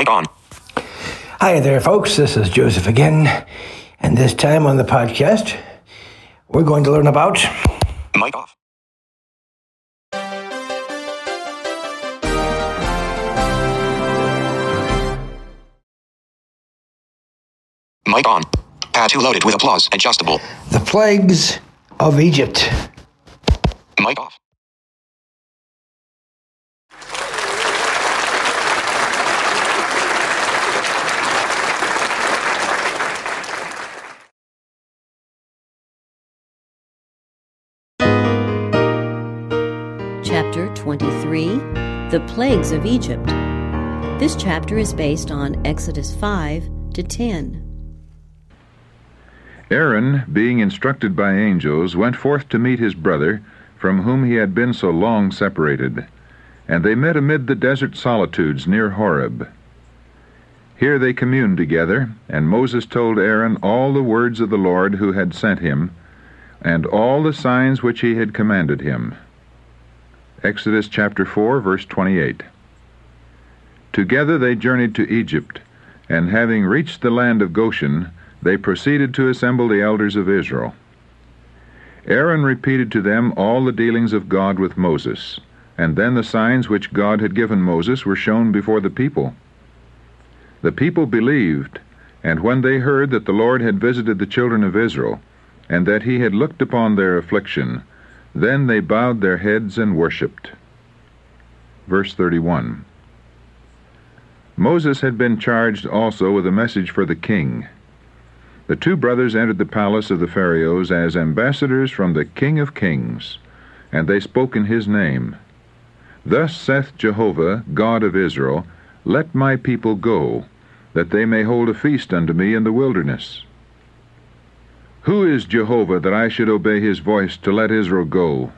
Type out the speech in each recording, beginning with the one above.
Mic on. Hi there, folks. This is Joseph again. And this time on the podcast, we're going to learn about Mic off. Mic on. Pad 2 loaded with applause. Adjustable. the plagues of Egypt. Mic off. The Plagues of Egypt. This chapter is based on Exodus 5 to 10. Aaron, being instructed by angels, went forth to meet his brother, from whom he had been so long separated. And they met amid the desert solitudes near Horeb. Here they communed together, and Moses told Aaron all the words of the Lord who had sent him, and all the signs which he had commanded him. Exodus chapter 4, verse 28. Together they journeyed to Egypt, and having reached the land of Goshen, they proceeded to assemble the elders of Israel. Aaron repeated to them all the dealings of God with Moses, and then the signs which God had given Moses were shown before the people. The people believed, and when they heard that the Lord had visited the children of Israel, and that he had looked upon their affliction, then they bowed their heads and worshipped. Verse 31 Moses had been charged also with a message for the king. The two brothers entered the palace of the Pharaohs as ambassadors from the King of Kings, and they spoke in his name. Thus saith Jehovah, God of Israel, Let my people go, that they may hold a feast unto me in the wilderness. Who is Jehovah that I should obey his voice to let Israel go?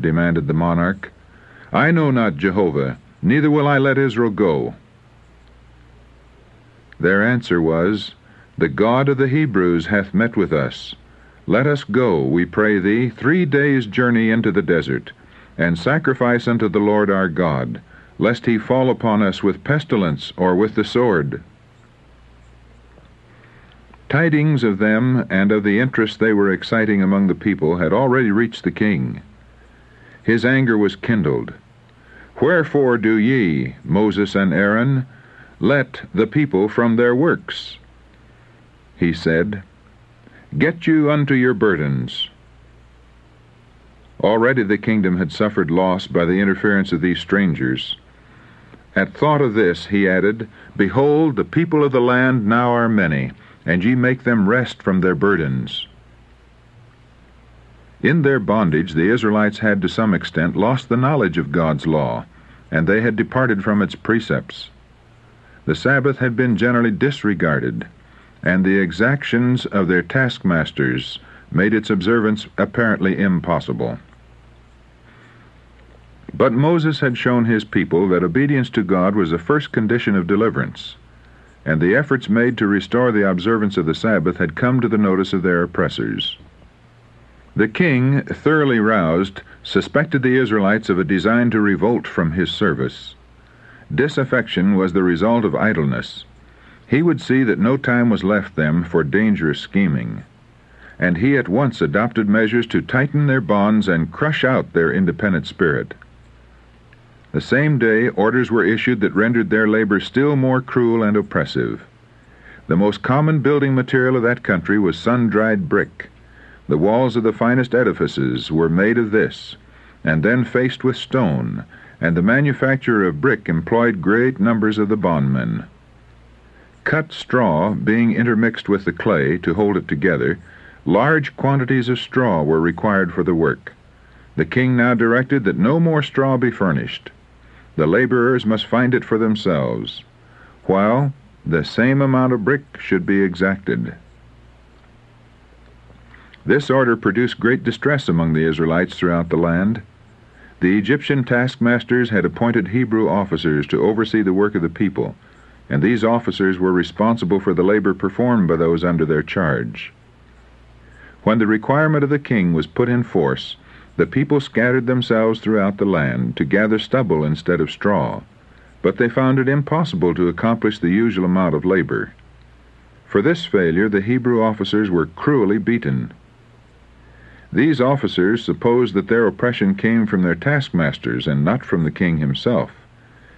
demanded the monarch. I know not Jehovah, neither will I let Israel go. Their answer was, The God of the Hebrews hath met with us. Let us go, we pray thee, three days' journey into the desert, and sacrifice unto the Lord our God, lest he fall upon us with pestilence or with the sword. Tidings of them and of the interest they were exciting among the people had already reached the king. His anger was kindled. Wherefore do ye, Moses and Aaron, let the people from their works? He said, Get you unto your burdens. Already the kingdom had suffered loss by the interference of these strangers. At thought of this, he added, Behold, the people of the land now are many, and ye make them rest from their burdens. In their bondage, the Israelites had to some extent lost the knowledge of God's law, and they had departed from its precepts. The Sabbath had been generally disregarded, and the exactions of their taskmasters made its observance apparently impossible. But Moses had shown his people that obedience to God was the first condition of deliverance, and the efforts made to restore the observance of the Sabbath had come to the notice of their oppressors. The king, thoroughly roused, suspected the Israelites of a design to revolt from his service. Disaffection was the result of idleness. He would see that no time was left them for dangerous scheming, and he at once adopted measures to tighten their bonds and crush out their independent spirit. The same day, orders were issued that rendered their labor still more cruel and oppressive. The most common building material of that country was sun dried brick. The walls of the finest edifices were made of this, and then faced with stone, and the manufacture of brick employed great numbers of the bondmen. Cut straw being intermixed with the clay to hold it together, large quantities of straw were required for the work. The king now directed that no more straw be furnished. The laborers must find it for themselves, while the same amount of brick should be exacted. This order produced great distress among the Israelites throughout the land. The Egyptian taskmasters had appointed Hebrew officers to oversee the work of the people, and these officers were responsible for the labor performed by those under their charge. When the requirement of the king was put in force, the people scattered themselves throughout the land to gather stubble instead of straw. but they found it impossible to accomplish the usual amount of labor. For this failure, the Hebrew officers were cruelly beaten. These officers supposed that their oppression came from their taskmasters and not from the king himself,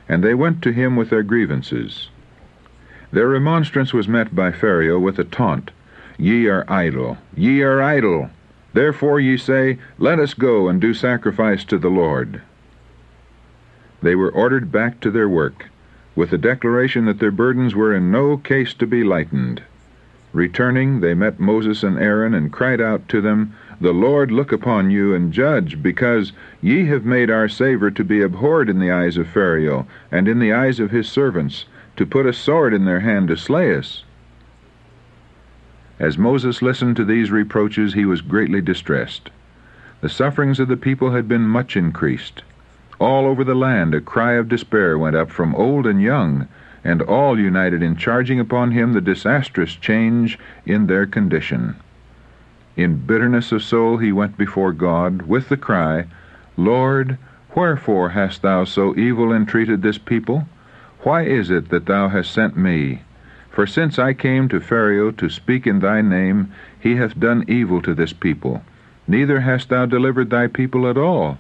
and they went to him with their grievances. Their remonstrance was met by Pharaoh with a taunt Ye are idle, ye are idle. Therefore ye say, Let us go and do sacrifice to the Lord. They were ordered back to their work, with the declaration that their burdens were in no case to be lightened. Returning, they met Moses and Aaron and cried out to them, The Lord look upon you and judge, because ye have made our Saviour to be abhorred in the eyes of Pharaoh, and in the eyes of his servants, to put a sword in their hand to slay us. As Moses listened to these reproaches, he was greatly distressed. The sufferings of the people had been much increased. All over the land a cry of despair went up from old and young, and all united in charging upon him the disastrous change in their condition. In bitterness of soul he went before God with the cry, Lord, wherefore hast thou so evil entreated this people? Why is it that thou hast sent me? For since I came to Pharaoh to speak in thy name, he hath done evil to this people. Neither hast thou delivered thy people at all.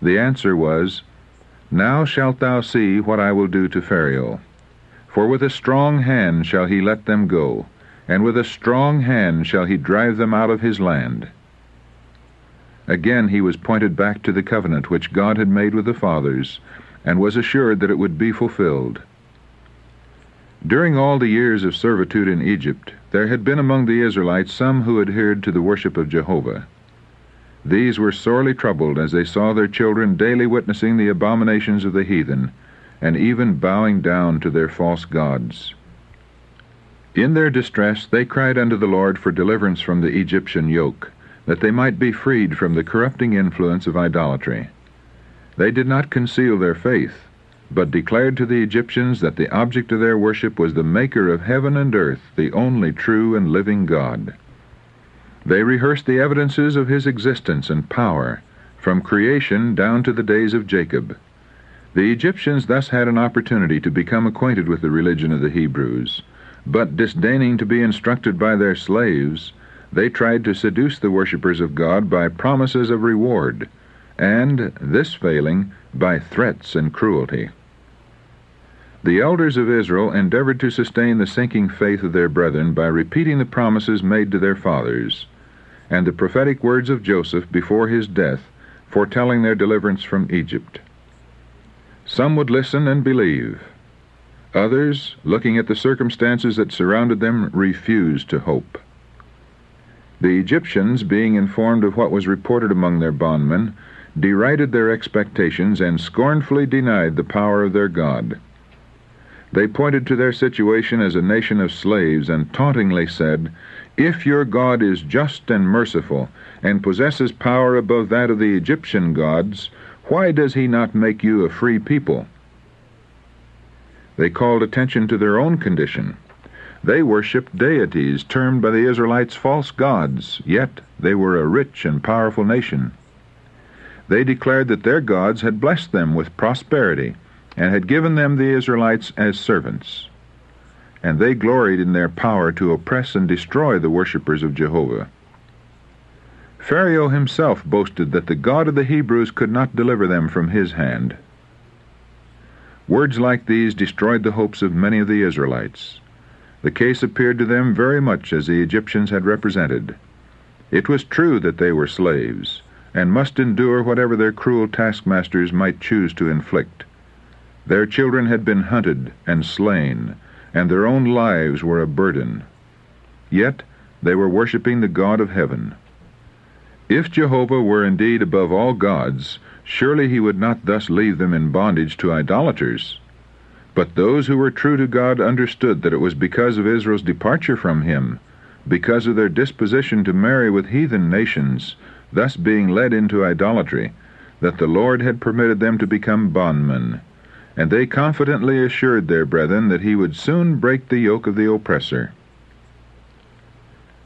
The answer was, Now shalt thou see what I will do to Pharaoh. For with a strong hand shall he let them go, and with a strong hand shall he drive them out of his land. Again he was pointed back to the covenant which God had made with the fathers, and was assured that it would be fulfilled. During all the years of servitude in Egypt, there had been among the Israelites some who adhered to the worship of Jehovah. These were sorely troubled as they saw their children daily witnessing the abominations of the heathen, and even bowing down to their false gods. In their distress they cried unto the Lord for deliverance from the Egyptian yoke, that they might be freed from the corrupting influence of idolatry. They did not conceal their faith, but declared to the Egyptians that the object of their worship was the Maker of heaven and earth, the only true and living God. They rehearsed the evidences of his existence and power, from creation down to the days of Jacob. The Egyptians thus had an opportunity to become acquainted with the religion of the Hebrews, but disdaining to be instructed by their slaves, they tried to seduce the worshippers of God by promises of reward, and, this failing, by threats and cruelty. The elders of Israel endeavored to sustain the sinking faith of their brethren by repeating the promises made to their fathers and the prophetic words of Joseph before his death, foretelling their deliverance from Egypt. Some would listen and believe. Others, looking at the circumstances that surrounded them, refused to hope. The Egyptians, being informed of what was reported among their bondmen, derided their expectations and scornfully denied the power of their God. They pointed to their situation as a nation of slaves and tauntingly said, If your God is just and merciful, and possesses power above that of the Egyptian gods, why does he not make you a free people? They called attention to their own condition. They worshipped deities termed by the Israelites false gods, yet they were a rich and powerful nation. They declared that their gods had blessed them with prosperity and had given them the Israelites as servants. And they gloried in their power to oppress and destroy the worshippers of Jehovah. Pharaoh himself boasted that the God of the Hebrews could not deliver them from his hand. Words like these destroyed the hopes of many of the Israelites. The case appeared to them very much as the Egyptians had represented. It was true that they were slaves, and must endure whatever their cruel taskmasters might choose to inflict. Their children had been hunted and slain, and their own lives were a burden. Yet they were worshipping the God of heaven. If Jehovah were indeed above all gods, surely he would not thus leave them in bondage to idolaters. But those who were true to God understood that it was because of Israel's departure from him, because of their disposition to marry with heathen nations, thus being led into idolatry, that the Lord had permitted them to become bondmen and they confidently assured their brethren that he would soon break the yoke of the oppressor.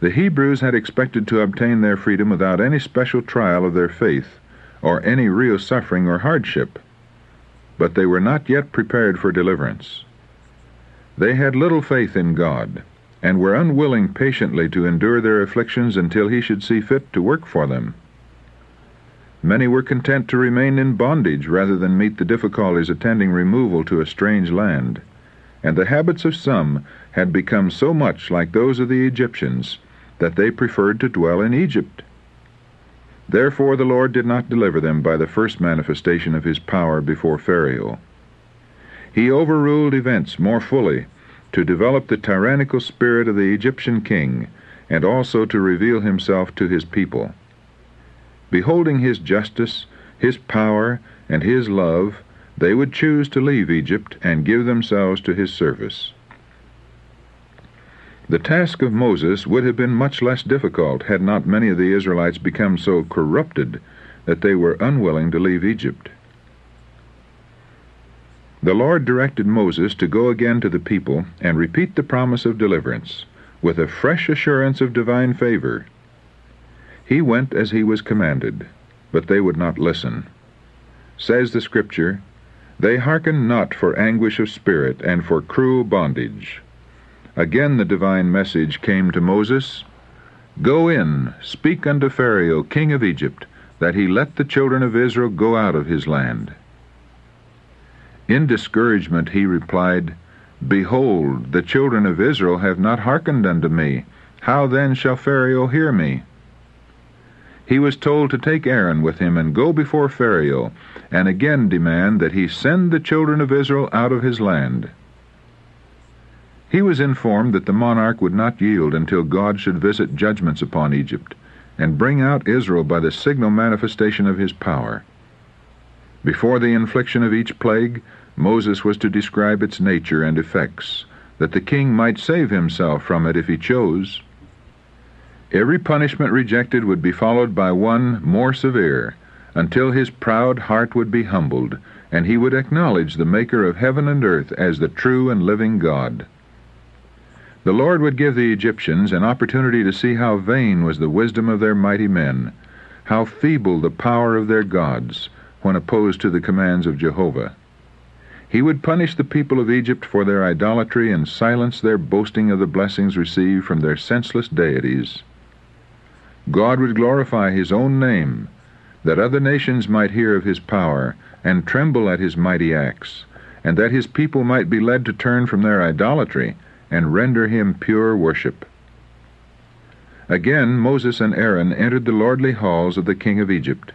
The Hebrews had expected to obtain their freedom without any special trial of their faith, or any real suffering or hardship. but they were not yet prepared for deliverance. They had little faith in God, and were unwilling patiently to endure their afflictions until he should see fit to work for them. Many were content to remain in bondage rather than meet the difficulties attending removal to a strange land, and the habits of some had become so much like those of the Egyptians that they preferred to dwell in Egypt. Therefore the Lord did not deliver them by the first manifestation of his power before Pharaoh. He overruled events more fully to develop the tyrannical spirit of the Egyptian king and also to reveal himself to his people. Beholding his justice, his power, and his love, they would choose to leave Egypt and give themselves to his service. The task of Moses would have been much less difficult had not many of the Israelites become so corrupted that they were unwilling to leave Egypt. The Lord directed Moses to go again to the people and repeat the promise of deliverance, with a fresh assurance of divine favor. He went as he was commanded, but they would not listen. Says the Scripture, They hearkened not for anguish of spirit and for cruel bondage. Again the divine message came to Moses Go in, speak unto Pharaoh, king of Egypt, that he let the children of Israel go out of his land. In discouragement he replied, Behold, the children of Israel have not hearkened unto me. How then shall Pharaoh hear me? He was told to take Aaron with him and go before Pharaoh, and again demand that he send the children of Israel out of his land. He was informed that the monarch would not yield until God should visit judgments upon Egypt, and bring out Israel by the signal manifestation of his power. Before the infliction of each plague, Moses was to describe its nature and effects, that the king might save himself from it if he chose. Every punishment rejected would be followed by one more severe, until his proud heart would be humbled, and he would acknowledge the Maker of heaven and earth as the true and living God. The Lord would give the Egyptians an opportunity to see how vain was the wisdom of their mighty men, how feeble the power of their gods, when opposed to the commands of Jehovah. He would punish the people of Egypt for their idolatry and silence their boasting of the blessings received from their senseless deities. God would glorify his own name, that other nations might hear of his power and tremble at his mighty acts, and that his people might be led to turn from their idolatry and render him pure worship. Again Moses and Aaron entered the lordly halls of the king of Egypt.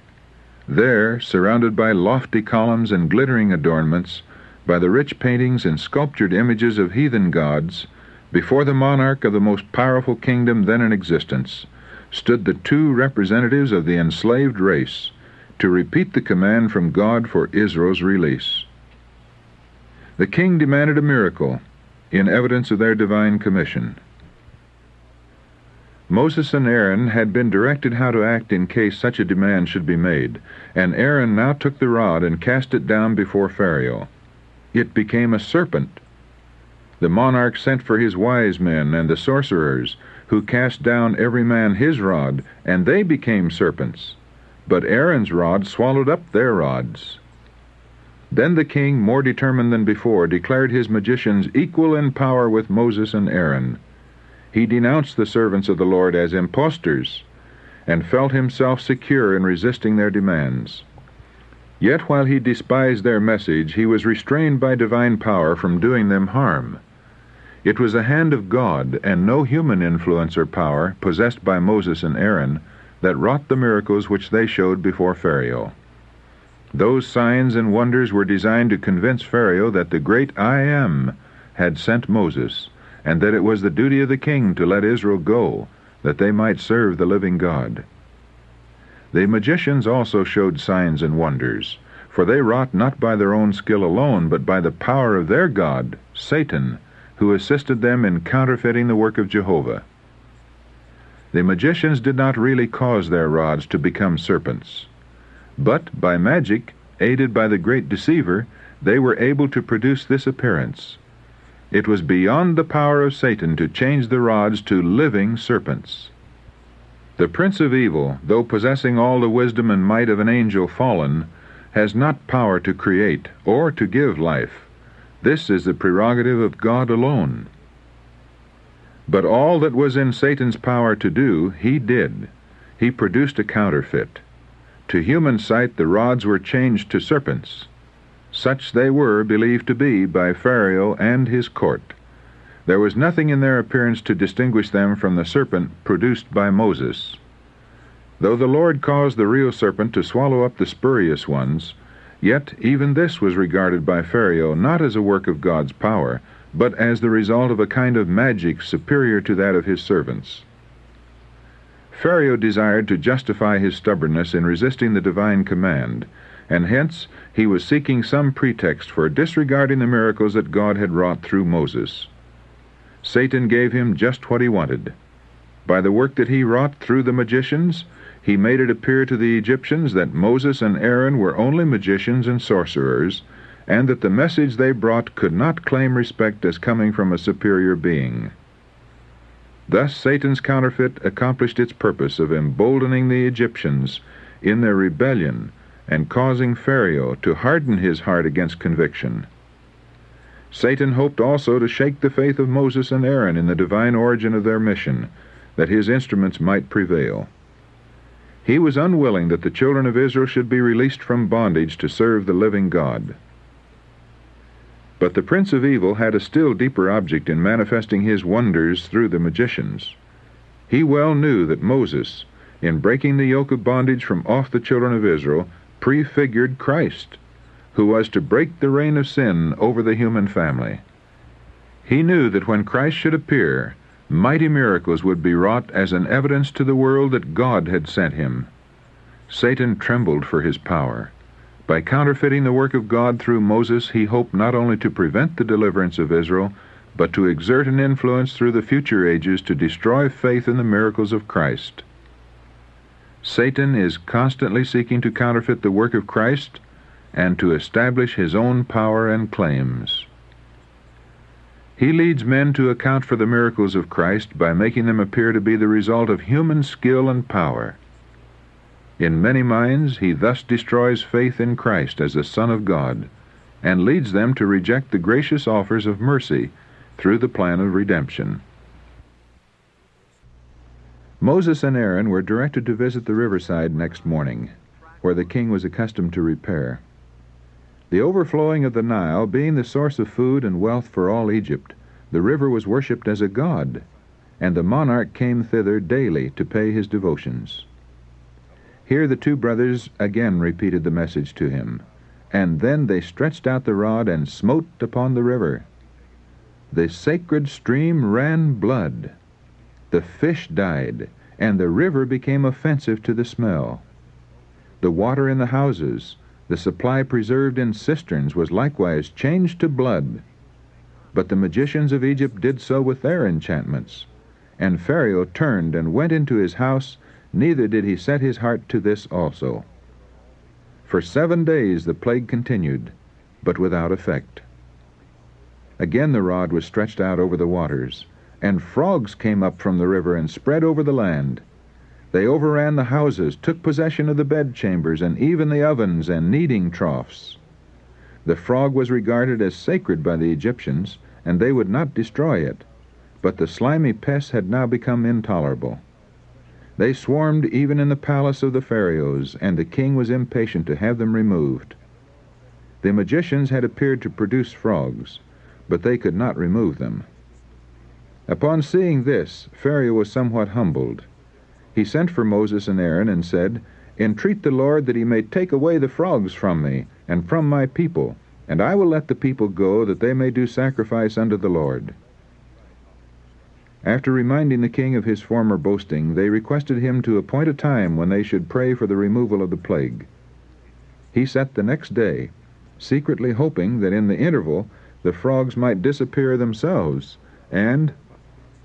There, surrounded by lofty columns and glittering adornments, by the rich paintings and sculptured images of heathen gods, before the monarch of the most powerful kingdom then in existence, stood the two representatives of the enslaved race to repeat the command from God for Israel's release. The king demanded a miracle in evidence of their divine commission. Moses and Aaron had been directed how to act in case such a demand should be made, and Aaron now took the rod and cast it down before Pharaoh it became a serpent. The monarch sent for his wise men and the sorcerers, who cast down every man his rod, and they became serpents. But Aaron's rod swallowed up their rods. Then the king, more determined than before, declared his magicians equal in power with Moses and Aaron. He denounced the servants of the Lord as impostors, and felt himself secure in resisting their demands. Yet while he despised their message, he was restrained by divine power from doing them harm. It was the hand of God, and no human influence or power, possessed by Moses and Aaron, that wrought the miracles which they showed before Pharaoh. Those signs and wonders were designed to convince Pharaoh that the great I Am had sent Moses, and that it was the duty of the king to let Israel go, that they might serve the living God. The magicians also showed signs and wonders, for they wrought not by their own skill alone, but by the power of their god, Satan, who assisted them in counterfeiting the work of Jehovah. The magicians did not really cause their rods to become serpents, but by magic, aided by the great deceiver, they were able to produce this appearance. It was beyond the power of Satan to change the rods to living serpents. The prince of evil, though possessing all the wisdom and might of an angel fallen, has not power to create or to give life. This is the prerogative of God alone. But all that was in Satan's power to do, he did. He produced a counterfeit. To human sight, the rods were changed to serpents. Such they were believed to be by Pharaoh and his court. There was nothing in their appearance to distinguish them from the serpent produced by Moses. Though the Lord caused the real serpent to swallow up the spurious ones, yet even this was regarded by Pharaoh not as a work of God's power, but as the result of a kind of magic superior to that of his servants. Pharaoh desired to justify his stubbornness in resisting the divine command, and hence he was seeking some pretext for disregarding the miracles that God had wrought through Moses. Satan gave him just what he wanted. By the work that he wrought through the magicians, he made it appear to the Egyptians that Moses and Aaron were only magicians and sorcerers, and that the message they brought could not claim respect as coming from a superior being. Thus Satan's counterfeit accomplished its purpose of emboldening the Egyptians in their rebellion and causing Pharaoh to harden his heart against conviction. Satan hoped also to shake the faith of Moses and Aaron in the divine origin of their mission, that his instruments might prevail. He was unwilling that the children of Israel should be released from bondage to serve the living God. But the prince of evil had a still deeper object in manifesting his wonders through the magicians. He well knew that Moses, in breaking the yoke of bondage from off the children of Israel, prefigured Christ, who was to break the reign of sin over the human family. He knew that when Christ should appear, mighty miracles would be wrought as an evidence to the world that God had sent him. Satan trembled for his power. By counterfeiting the work of God through Moses, he hoped not only to prevent the deliverance of Israel, but to exert an influence through the future ages to destroy faith in the miracles of Christ. Satan is constantly seeking to counterfeit the work of Christ and to establish his own power and claims. He leads men to account for the miracles of Christ by making them appear to be the result of human skill and power. In many minds, he thus destroys faith in Christ as the Son of God and leads them to reject the gracious offers of mercy through the plan of redemption. Moses and Aaron were directed to visit the riverside next morning, where the king was accustomed to repair. The overflowing of the Nile being the source of food and wealth for all Egypt, the river was worshipped as a god, and the monarch came thither daily to pay his devotions. Here the two brothers again repeated the message to him, and then they stretched out the rod and smote upon the river. The sacred stream ran blood. The fish died, and the river became offensive to the smell. The water in the houses, the supply preserved in cisterns, was likewise changed to blood. But the magicians of Egypt did so with their enchantments. And Pharaoh turned and went into his house, neither did he set his heart to this also. For seven days the plague continued, but without effect. Again the rod was stretched out over the waters and frogs came up from the river and spread over the land. They overran the houses, took possession of the bedchambers, and even the ovens and kneading troughs. The frog was regarded as sacred by the Egyptians, and they would not destroy it. But the slimy pests had now become intolerable. They swarmed even in the palace of the Pharaohs, and the king was impatient to have them removed. The magicians had appeared to produce frogs, but they could not remove them. Upon seeing this, Pharaoh was somewhat humbled. He sent for Moses and Aaron and said, Entreat the Lord that he may take away the frogs from me and from my people, and I will let the people go that they may do sacrifice unto the Lord. After reminding the king of his former boasting, they requested him to appoint a time when they should pray for the removal of the plague. He set the next day, secretly hoping that in the interval the frogs might disappear themselves, and,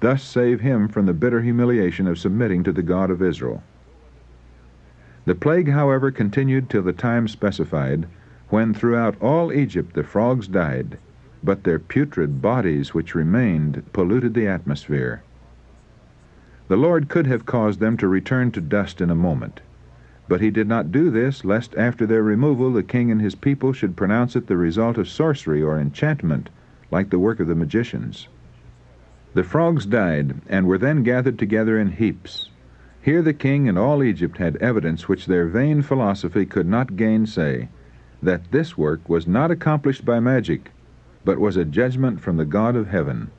thus save him from the bitter humiliation of submitting to the God of Israel. The plague, however, continued till the time specified, when throughout all Egypt the frogs died, but their putrid bodies which remained polluted the atmosphere. The Lord could have caused them to return to dust in a moment, But he did not do this, lest after their removal the king and his people should pronounce it the result of sorcery or enchantment, like the work of the magicians. The frogs died, and were then gathered together in heaps. Here the king and all Egypt had evidence which their vain philosophy could not gainsay, that this work was not accomplished by magic, but was a judgment from the God of heaven.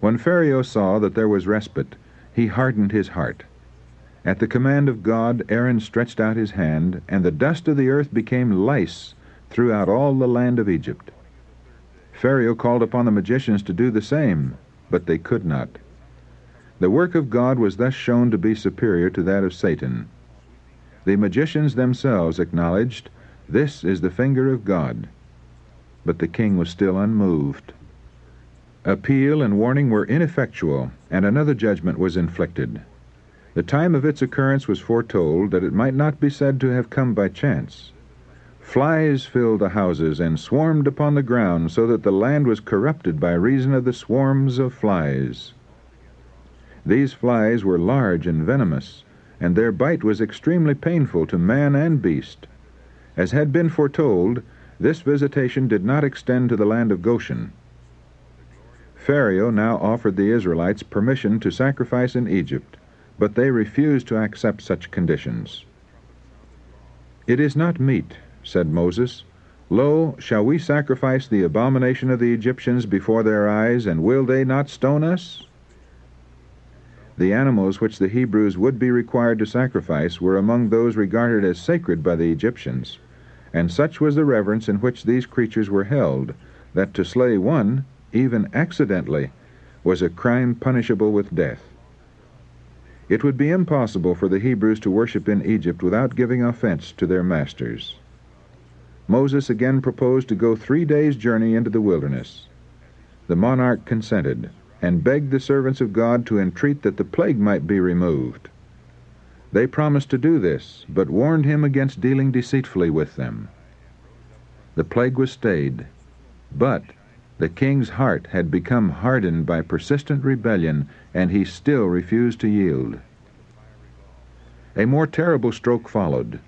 When Pharaoh saw that there was respite, he hardened his heart. At the command of God, Aaron stretched out his hand, and the dust of the earth became lice throughout all the land of Egypt. Pharaoh called upon the magicians to do the same, but they could not. The work of God was thus shown to be superior to that of Satan. The magicians themselves acknowledged, This is the finger of God. But the king was still unmoved. Appeal and warning were ineffectual, and another judgment was inflicted. The time of its occurrence was foretold that it might not be said to have come by chance. Flies filled the houses and swarmed upon the ground, so that the land was corrupted by reason of the swarms of flies. These flies were large and venomous, and their bite was extremely painful to man and beast. As had been foretold, this visitation did not extend to the land of Goshen. Pharaoh now offered the Israelites permission to sacrifice in Egypt, but they refused to accept such conditions. It is not meet, said Moses. Lo, shall we sacrifice the abomination of the Egyptians before their eyes, and will they not stone us? The animals which the Hebrews would be required to sacrifice were among those regarded as sacred by the Egyptians, and such was the reverence in which these creatures were held, that to slay one even accidentally, was a crime punishable with death. It would be impossible for the Hebrews to worship in Egypt without giving offense to their masters. Moses again proposed to go three days' journey into the wilderness. The monarch consented, and begged the servants of God to entreat that the plague might be removed. They promised to do this, but warned him against dealing deceitfully with them. The plague was stayed, but the king's heart had become hardened by persistent rebellion, and he still refused to yield. A more terrible stroke followed.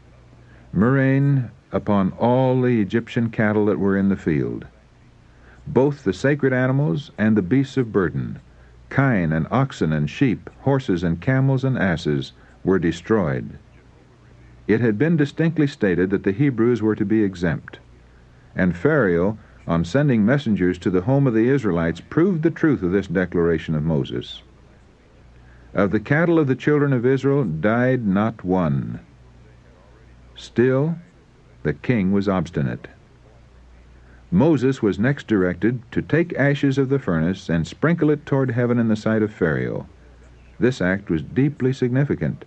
Murrain upon all the Egyptian cattle that were in the field. Both the sacred animals and the beasts of burden, kine and oxen and sheep, horses and camels and asses, were destroyed. It had been distinctly stated that the Hebrews were to be exempt, and Pharaoh on sending messengers to the home of the Israelites, proved the truth of this declaration of Moses. Of the cattle of the children of Israel died not one. Still, the king was obstinate. Moses was next directed to take ashes of the furnace and sprinkle it toward heaven in the sight of Pharaoh. This act was deeply significant.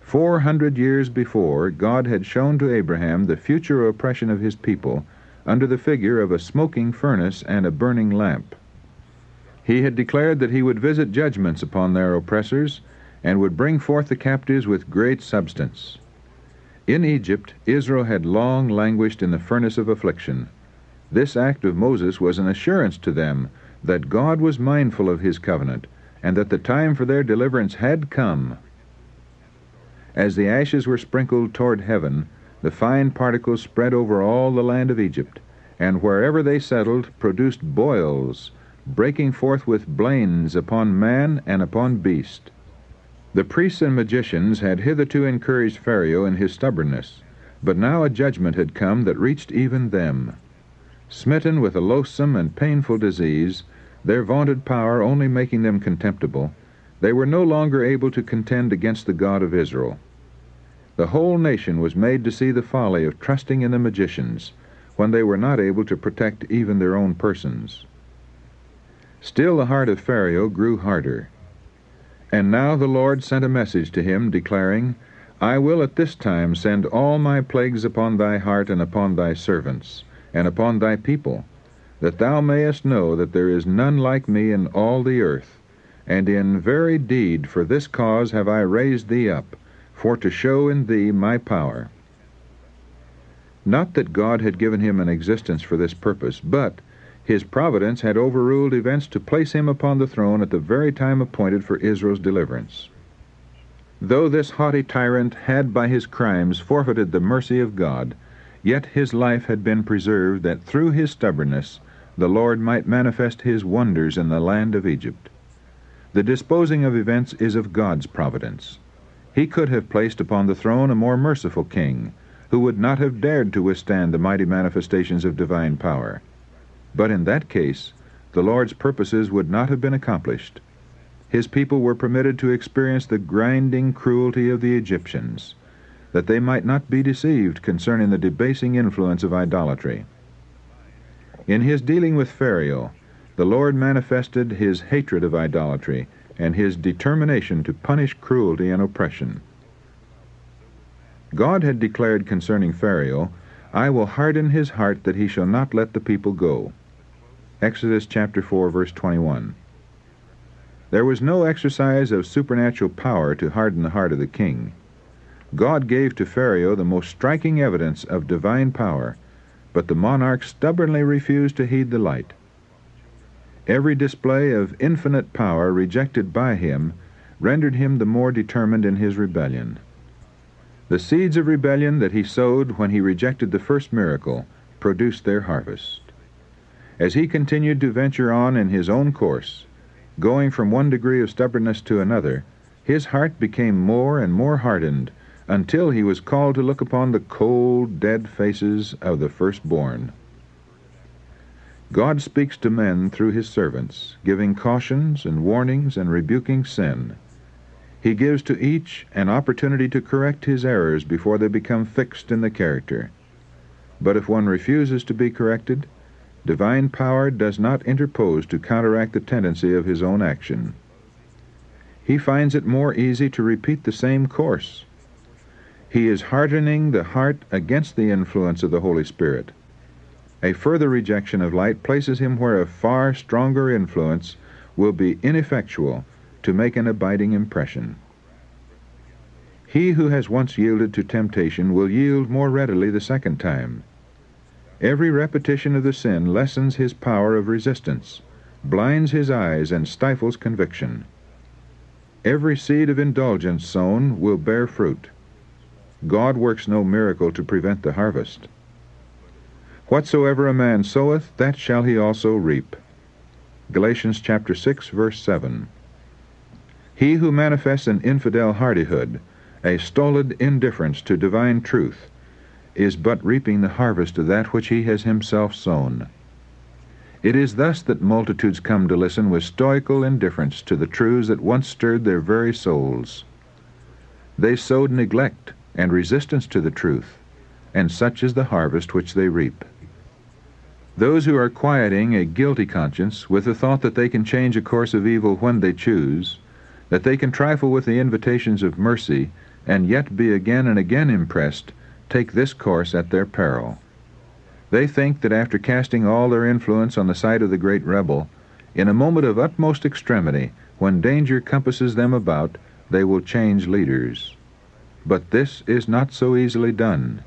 Four hundred years before, God had shown to Abraham the future oppression of his people under the figure of a smoking furnace and a burning lamp. He had declared that he would visit judgments upon their oppressors and would bring forth the captives with great substance. In Egypt, Israel had long languished in the furnace of affliction. This act of Moses was an assurance to them that God was mindful of his covenant and that the time for their deliverance had come. As the ashes were sprinkled toward heaven, the fine particles spread over all the land of Egypt, and wherever they settled produced boils, breaking forth with blains upon man and upon beast. The priests and magicians had hitherto encouraged Pharaoh in his stubbornness, but now a judgment had come that reached even them. Smitten with a loathsome and painful disease, their vaunted power only making them contemptible, they were no longer able to contend against the God of Israel. The whole nation was made to see the folly of trusting in the magicians when they were not able to protect even their own persons. Still the heart of Pharaoh grew harder. And now the Lord sent a message to him, declaring, I will at this time send all my plagues upon thy heart and upon thy servants, and upon thy people, that thou mayest know that there is none like me in all the earth, and in very deed for this cause have I raised thee up for to show in thee my power. Not that God had given him an existence for this purpose, but his providence had overruled events to place him upon the throne at the very time appointed for Israel's deliverance. Though this haughty tyrant had by his crimes forfeited the mercy of God, yet his life had been preserved that through his stubbornness the Lord might manifest his wonders in the land of Egypt. The disposing of events is of God's providence. He could have placed upon the throne a more merciful king, who would not have dared to withstand the mighty manifestations of divine power. But in that case, the Lord's purposes would not have been accomplished. His people were permitted to experience the grinding cruelty of the Egyptians, that they might not be deceived concerning the debasing influence of idolatry. In his dealing with Pharaoh, the Lord manifested his hatred of idolatry and his determination to punish cruelty and oppression. God had declared concerning Pharaoh, I will harden his heart that he shall not let the people go. Exodus chapter 4 verse 21. There was no exercise of supernatural power to harden the heart of the king. God gave to Pharaoh the most striking evidence of divine power, but the monarch stubbornly refused to heed the light. Every display of infinite power rejected by him rendered him the more determined in his rebellion. The seeds of rebellion that he sowed when he rejected the first miracle produced their harvest. As he continued to venture on in his own course, going from one degree of stubbornness to another, his heart became more and more hardened until he was called to look upon the cold, dead faces of the firstborn. God speaks to men through his servants, giving cautions and warnings and rebuking sin. He gives to each an opportunity to correct his errors before they become fixed in the character. But if one refuses to be corrected, divine power does not interpose to counteract the tendency of his own action. He finds it more easy to repeat the same course. He is hardening the heart against the influence of the Holy Spirit. A further rejection of light places him where a far stronger influence will be ineffectual to make an abiding impression. He who has once yielded to temptation will yield more readily the second time. Every repetition of the sin lessens his power of resistance, blinds his eyes, and stifles conviction. Every seed of indulgence sown will bear fruit. God works no miracle to prevent the harvest. Whatsoever a man soweth, that shall he also reap. Galatians chapter 6, verse 7. He who manifests an infidel hardihood, a stolid indifference to divine truth, is but reaping the harvest of that which he has himself sown. It is thus that multitudes come to listen with stoical indifference to the truths that once stirred their very souls. They sowed neglect and resistance to the truth, and such is the harvest which they reap. Those who are quieting a guilty conscience with the thought that they can change a course of evil when they choose, that they can trifle with the invitations of mercy, and yet be again and again impressed, take this course at their peril. They think that after casting all their influence on the side of the great rebel, in a moment of utmost extremity, when danger compasses them about, they will change leaders. But this is not so easily done.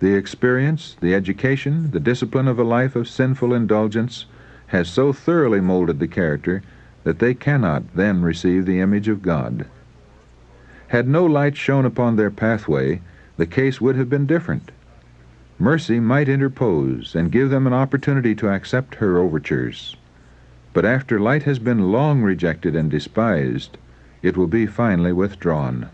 The experience, the education, the discipline of a life of sinful indulgence has so thoroughly molded the character that they cannot then receive the image of God. Had no light shone upon their pathway, the case would have been different. Mercy might interpose and give them an opportunity to accept her overtures. But after light has been long rejected and despised, it will be finally withdrawn.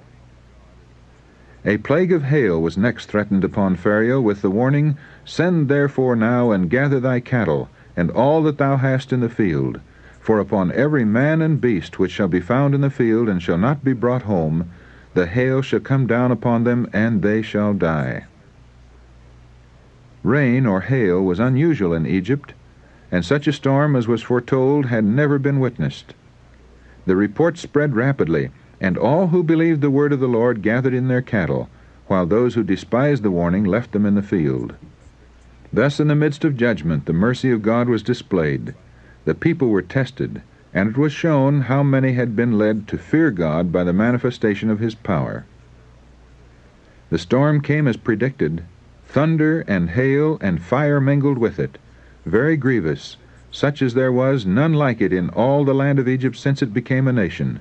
A plague of hail was next threatened upon Pharaoh with the warning, Send therefore now and gather thy cattle, and all that thou hast in the field. For upon every man and beast which shall be found in the field and shall not be brought home, the hail shall come down upon them, and they shall die. Rain or hail was unusual in Egypt, and such a storm as was foretold had never been witnessed. The report spread rapidly, and all who believed the word of the Lord gathered in their cattle, while those who despised the warning left them in the field. Thus, in the midst of judgment, the mercy of God was displayed. The people were tested, and it was shown how many had been led to fear God by the manifestation of His power. The storm came as predicted, thunder and hail and fire mingled with it, very grievous, such as there was none like it in all the land of Egypt since it became a nation.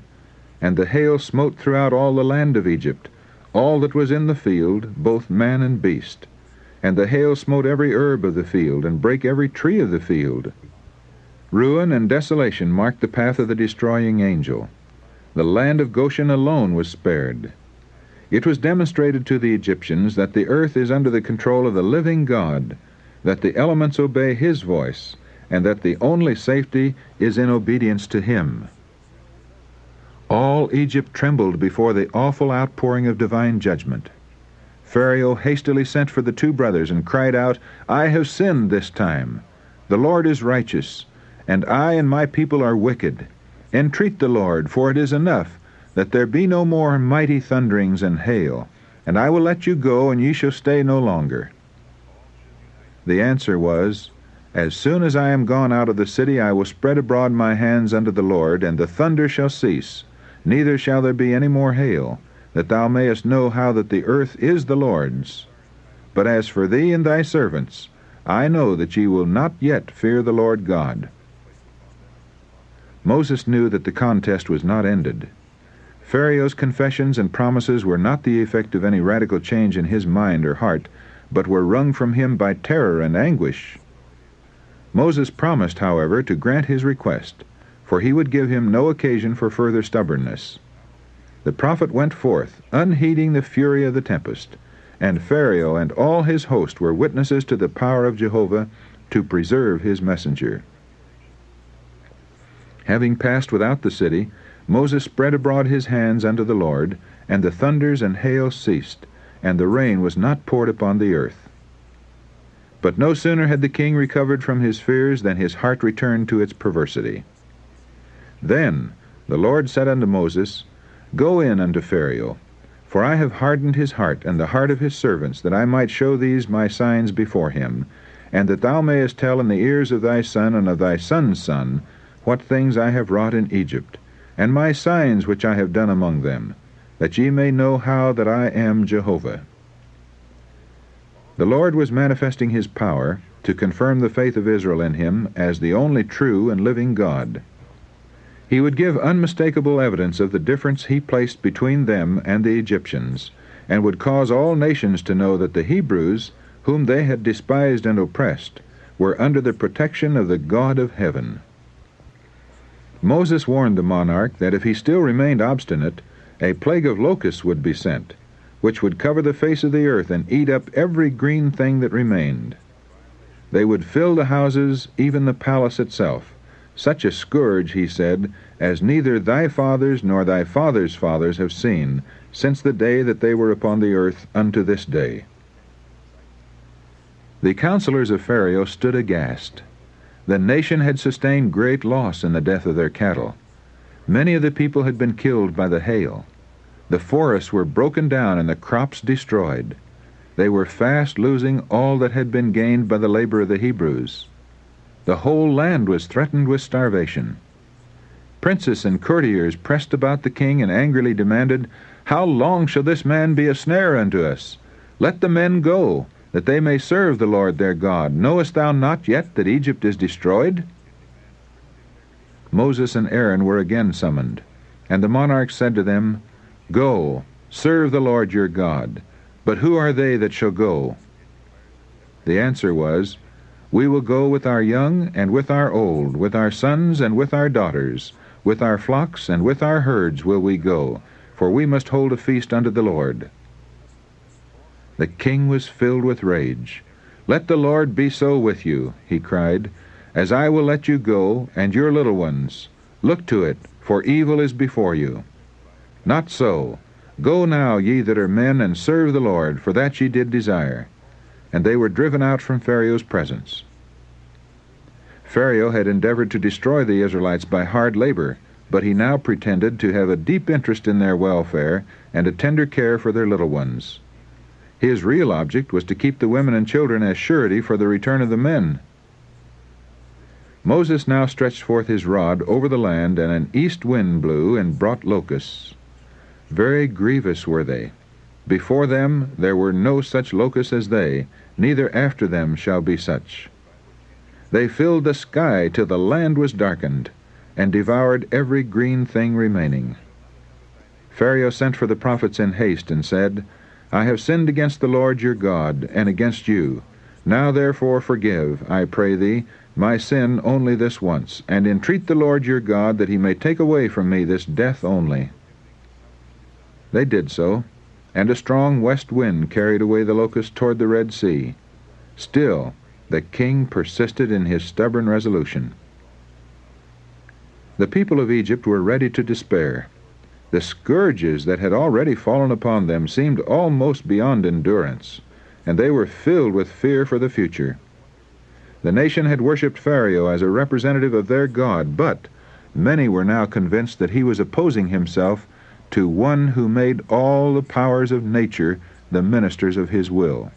and the hail smote throughout all the land of Egypt, all that was in the field, both man and beast. And the hail smote every herb of the field, and brake every tree of the field. Ruin and desolation marked the path of the destroying angel. The land of Goshen alone was spared. It was demonstrated to the Egyptians that the earth is under the control of the living God, that the elements obey His voice, and that the only safety is in obedience to Him. All Egypt trembled before the awful outpouring of divine judgment. Pharaoh hastily sent for the two brothers and cried out, I have sinned this time. The Lord is righteous, and I and my people are wicked. Entreat the Lord, for it is enough that there be no more mighty thunderings and hail, and I will let you go, and ye shall stay no longer. The answer was, As soon as I am gone out of the city, I will spread abroad my hands unto the Lord, and the thunder shall cease, neither shall there be any more hail, that thou mayest know how that the earth is the Lord's. But as for thee and thy servants, I know that ye will not yet fear the Lord God. Moses knew that the contest was not ended. Pharaoh's confessions and promises were not the effect of any radical change in his mind or heart, but were wrung from him by terror and anguish. Moses promised, however, to grant his request, for he would give him no occasion for further stubbornness. The prophet went forth, unheeding the fury of the tempest, and Pharaoh and all his host were witnesses to the power of Jehovah to preserve his messenger. Having passed without the city, Moses spread abroad his hands unto the Lord, and the thunders and hail ceased, and the rain was not poured upon the earth. But no sooner had the king recovered from his fears than his heart returned to its perversity. Then the Lord said unto Moses, Go in unto Pharaoh, for I have hardened his heart and the heart of his servants, that I might show these my signs before him, and that thou mayest tell in the ears of thy son and of thy son's son what things I have wrought in Egypt, and my signs which I have done among them, that ye may know how that I am Jehovah. The Lord was manifesting his power to confirm the faith of Israel in him as the only true and living God. He would give unmistakable evidence of the difference he placed between them and the Egyptians, and would cause all nations to know that the Hebrews, whom they had despised and oppressed, were under the protection of the God of heaven. Moses warned the monarch that if he still remained obstinate, a plague of locusts would be sent, which would cover the face of the earth and eat up every green thing that remained. They would fill the houses, even the palace itself. Such a scourge, he said, as neither thy fathers nor thy fathers' fathers have seen, since the day that they were upon the earth unto this day. The counselors of Pharaoh stood aghast. The nation had sustained great loss in the death of their cattle. Many of the people had been killed by the hail. The forests were broken down and the crops destroyed. They were fast losing all that had been gained by the labor of the Hebrews. The whole land was threatened with starvation. Princes and courtiers pressed about the king and angrily demanded, How long shall this man be a snare unto us? Let the men go, that they may serve the Lord their God. Knowest thou not yet that Egypt is destroyed? Moses and Aaron were again summoned, and the monarch said to them, Go, serve the Lord your God. But who are they that shall go? The answer was, We will go with our young and with our old, with our sons and with our daughters, with our flocks and with our herds will we go, for we must hold a feast unto the Lord. The king was filled with rage. Let the Lord be so with you, he cried, as I will let you go, and your little ones. Look to it, for evil is before you. Not so. Go now, ye that are men, and serve the Lord, for that ye did desire. And they were driven out from Pharaoh's presence. Pharaoh had endeavored to destroy the Israelites by hard labor, but he now pretended to have a deep interest in their welfare and a tender care for their little ones. His real object was to keep the women and children as surety for the return of the men. Moses now stretched forth his rod over the land, and an east wind blew and brought locusts. Very grievous were they. Before them there were no such locusts as they, neither after them shall be such. They filled the sky till the land was darkened, and devoured every green thing remaining. Pharaoh sent for the prophets in haste and said, I have sinned against the Lord your God, and against you. Now therefore forgive, I pray thee, my sin only this once, and entreat the Lord your God that he may take away from me this death only. They did so, and a strong west wind carried away the locusts toward the Red Sea. Still, the king persisted in his stubborn resolution. The people of Egypt were ready to despair. The scourges that had already fallen upon them seemed almost beyond endurance, and they were filled with fear for the future. The nation had worshipped Pharaoh as a representative of their God, but many were now convinced that he was opposing himself to one who made all the powers of nature the ministers of his will.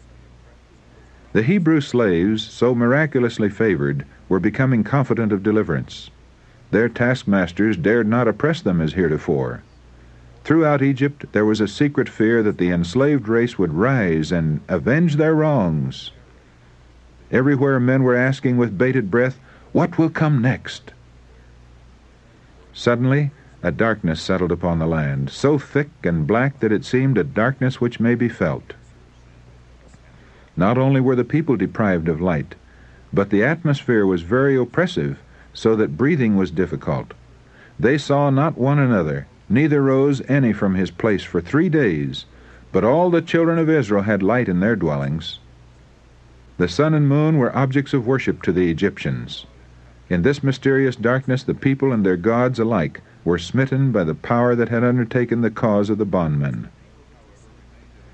The Hebrew slaves, so miraculously favored, were becoming confident of deliverance. Their taskmasters dared not oppress them as heretofore. Throughout Egypt there was a secret fear that the enslaved race would rise and avenge their wrongs. Everywhere men were asking with bated breath, What will come next? Suddenly, a darkness settled upon the land, so thick and black that it seemed a darkness which may be felt. Not only were the people deprived of light, but the atmosphere was very oppressive, so that breathing was difficult. They saw not one another, neither rose any from his place for three days, but all the children of Israel had light in their dwellings. The sun and moon were objects of worship to the Egyptians. In this mysterious darkness the people and their gods alike were smitten by the power that had undertaken the cause of the bondmen.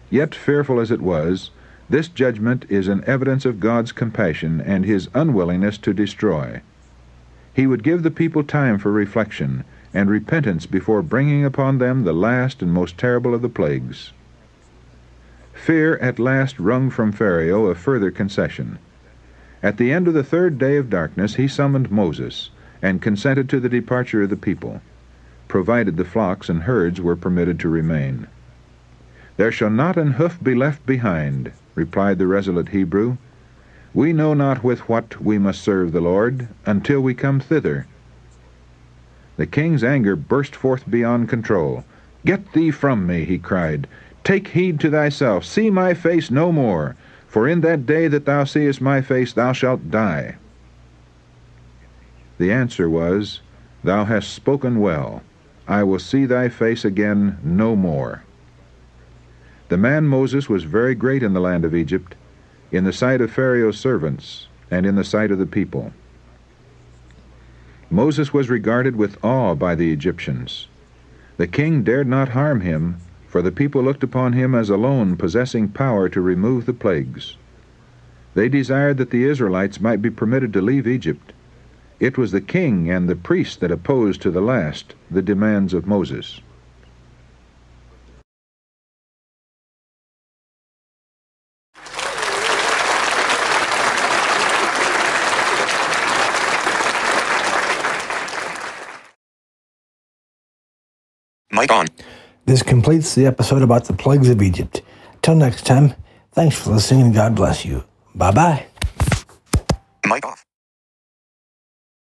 Yet, fearful as it was, this judgment is an evidence of God's compassion and his unwillingness to destroy. He would give the people time for reflection and repentance before bringing upon them the last and most terrible of the plagues. Fear at last wrung from Pharaoh a further concession. At the end of the third day of darkness he summoned Moses, and consented to the departure of the people, provided the flocks and herds were permitted to remain. There shall not an hoof be left behind, replied the resolute Hebrew. We know not with what we must serve the Lord until we come thither. The king's anger burst forth beyond control. Get thee from me, he cried. Take heed to thyself. See my face no more, for in that day that thou seest my face thou shalt die. The answer was, Thou hast spoken well. I will see thy face again no more. The man Moses was very great in the land of Egypt, in the sight of Pharaoh's servants, and in the sight of the people. Moses was regarded with awe by the Egyptians. The king dared not harm him, for the people looked upon him as alone possessing power to remove the plagues. They desired that the Israelites might be permitted to leave Egypt. It was the king and the priests that opposed to the last the demands of Moses. Mic on. This completes the episode about the plagues of Egypt. Till next time, thanks for listening and God bless you. Bye bye. Mic off.